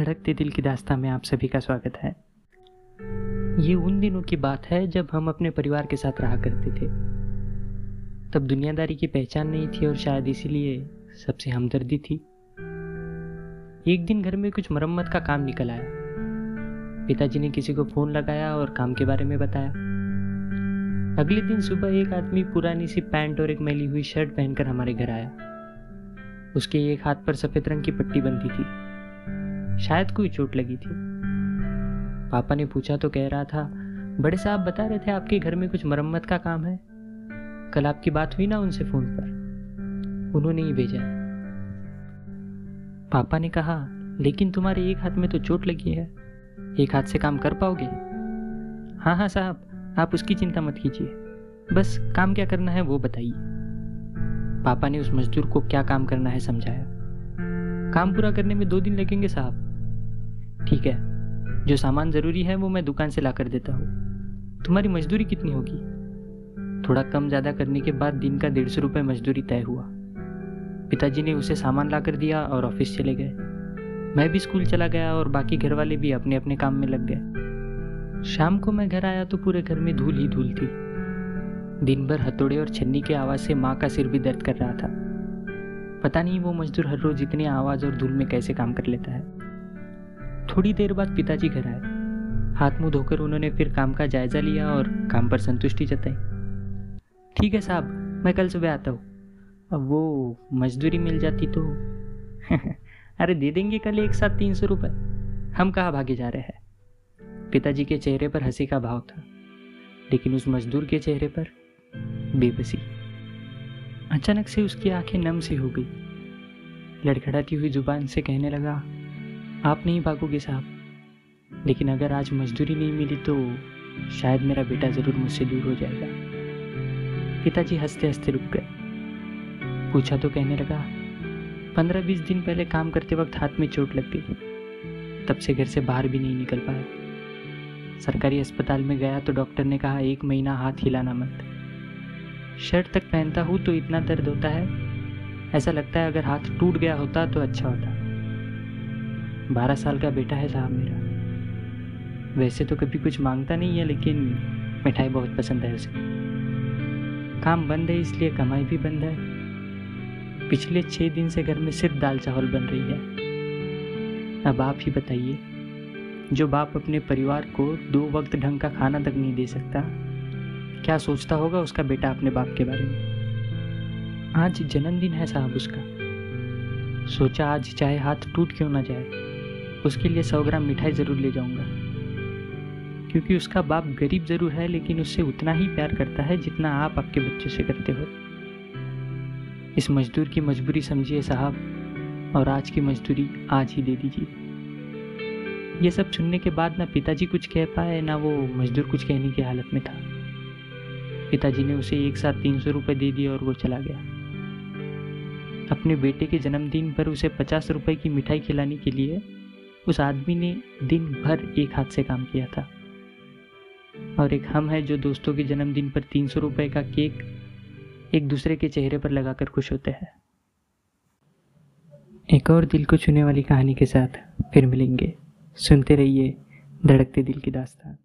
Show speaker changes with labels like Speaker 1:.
Speaker 1: धड़कते दिल की दास्ता में आप सभी का स्वागत है। ये उन दिनों की बात है जब हम अपने परिवार के साथ रहा करते थे। तब दुनियादारी की पहचान नहीं थी और शायद इसीलिए सबसे हमदर्दी थी। एक दिन घर में कुछ मरम्मत का काम निकल आया। पिताजी ने किसी को फ़ोन लगाया और काम के बारे में बताया। अगले दिन सुबह एक आदमी पुरानी सी पैंट और एक मैली हुई शर्ट पहनकर हमारे घर आया। उसके एक हाथ पर सफ़ेद रंग की पट्टी बंधी थी। शायद कोई चोट लगी थी। पापा ने पूछा तो कह रहा था, बड़े साहब बता रहे थे आपके घर में कुछ मरम्मत का काम है? कल आपकी बात हुई ना उनसे फ़ोन पर। उन्होंने ही भेजा पापा ने कहा, लेकिन तुम्हारे एक हाथ में तो चोट लगी है। एक हाथ से काम कर पाओगे? हाँ हाँ साहब, आप उसकी चिंता मत कीजिए। बस काम क्या करना है वो बताइए। पापा ने उस मजदूर को क्या काम करना है समझाया। काम पूरा करने में दो दिन लगेंगे साहब। ठीक है। जो सामान ज़रूरी है वो मैं दुकान से ला कर देता हूँ। तुम्हारी मजदूरी कितनी होगी? थोड़ा कम ज़्यादा करने के बाद दिन का डेढ़ सौ रुपये मजदूरी तय हुआ। पिताजी ने उसे सामान ला कर दिया और ऑफ़िस चले गए। मैं भी स्कूल चला गया और बाकी घर वाले भी अपने अपने काम में लग गए। शाम को मैं घर आया तो पूरे घर में धूल ही धूल थी। दिन भर हथौड़े और छन्नी की आवाज़ से माँ का सिर भी दर्द कर रहा था। पता नहीं वो मजदूर हर रोज इतनी आवाज़ और धूल में कैसे काम कर लेता है। थोड़ी देर बाद पिताजी घर आए। हाथ मुँह धोकर उन्होंने फिर काम का जायजा लिया और काम पर संतुष्टि जताई। ठीक है साहब, मैं कल सुबह आता हूँ। अब वो मजदूरी मिल जाती तो अरे दे देंगे कल एक साथ तीन सौ रुपये हम कहाँ भागे जा रहे हैं? पिताजी के चेहरे पर हँसी का भाव था, लेकिन उस मजदूर के चेहरे पर बेबसी। अचानक से उसकी आँखें नम सी हो गई। लड़खड़ाती हुई ज़ुबान से कहने लगा आप नहीं भागोगे साहब। लेकिन अगर आज मजदूरी नहीं मिली तो शायद मेरा बेटा ज़रूर मुझसे दूर हो जाएगा। पिताजी हँसते हँसते रुक गए। पूछा तो कहने लगा, पंद्रह बीस दिन पहले काम करते वक्त हाथ में चोट लग गई। तब से घर से बाहर भी नहीं निकल पाया। सरकारी अस्पताल में गया तो डॉक्टर ने कहा, एक महीना हाथ हिलाना मत। शर्ट तक पहनता हूँ तो इतना दर्द होता है। ऐसा लगता है अगर हाथ टूट गया होता तो अच्छा होता। बारह साल का बेटा है साहब मेरा। वैसे तो कभी कुछ माँगता नहीं है, लेकिन मिठाई बहुत पसंद है उसे। काम बंद है, इसलिए कमाई भी बंद है। पिछले छः दिन से घर में सिर्फ़ दाल चावल बन रही है। अब आप ही बताइए, जो बाप अपने परिवार को दो वक्त ढंग का खाना तक नहीं दे सकता, क्या सोचता होगा उसका बेटा अपने बाप के बारे में? आज जन्मदिन है साहब उसका। सोचा आज चाहे हाथ टूट क्यों ना जाए। उसके लिए सौ ग्राम मिठाई ज़रूर ले जाऊँगा। क्योंकि उसका बाप गरीब ज़रूर है, लेकिन उससे उतना ही प्यार करता है जितना आप आपके बच्चों से करते हो। इस मजदूर की मजबूरी समझिए साहब, और आज की मजदूरी आज ही दे दीजिए। ये सब सुनने के बाद ना पिताजी कुछ कह पाए, ना वो मजदूर कुछ कहने की हालत में था। पिताजी ने उसे एक साथ तीन सौ रुपये दे दिए और वो चला गया। अपने बेटे के जन्मदिन पर उसे पचास रुपए की मिठाई खिलाने के लिए उस आदमी ने दिन भर एक हाथ से काम किया था। और एक हम है जो दोस्तों के जन्मदिन पर तीन सौ रुपये का केक एक दूसरे के चेहरे पर लगाकर खुश होते हैं। एक और दिल को छूने वाली कहानी के साथ फिर मिलेंगे। सुनते रहिए धड़कते दिल की दास्तान।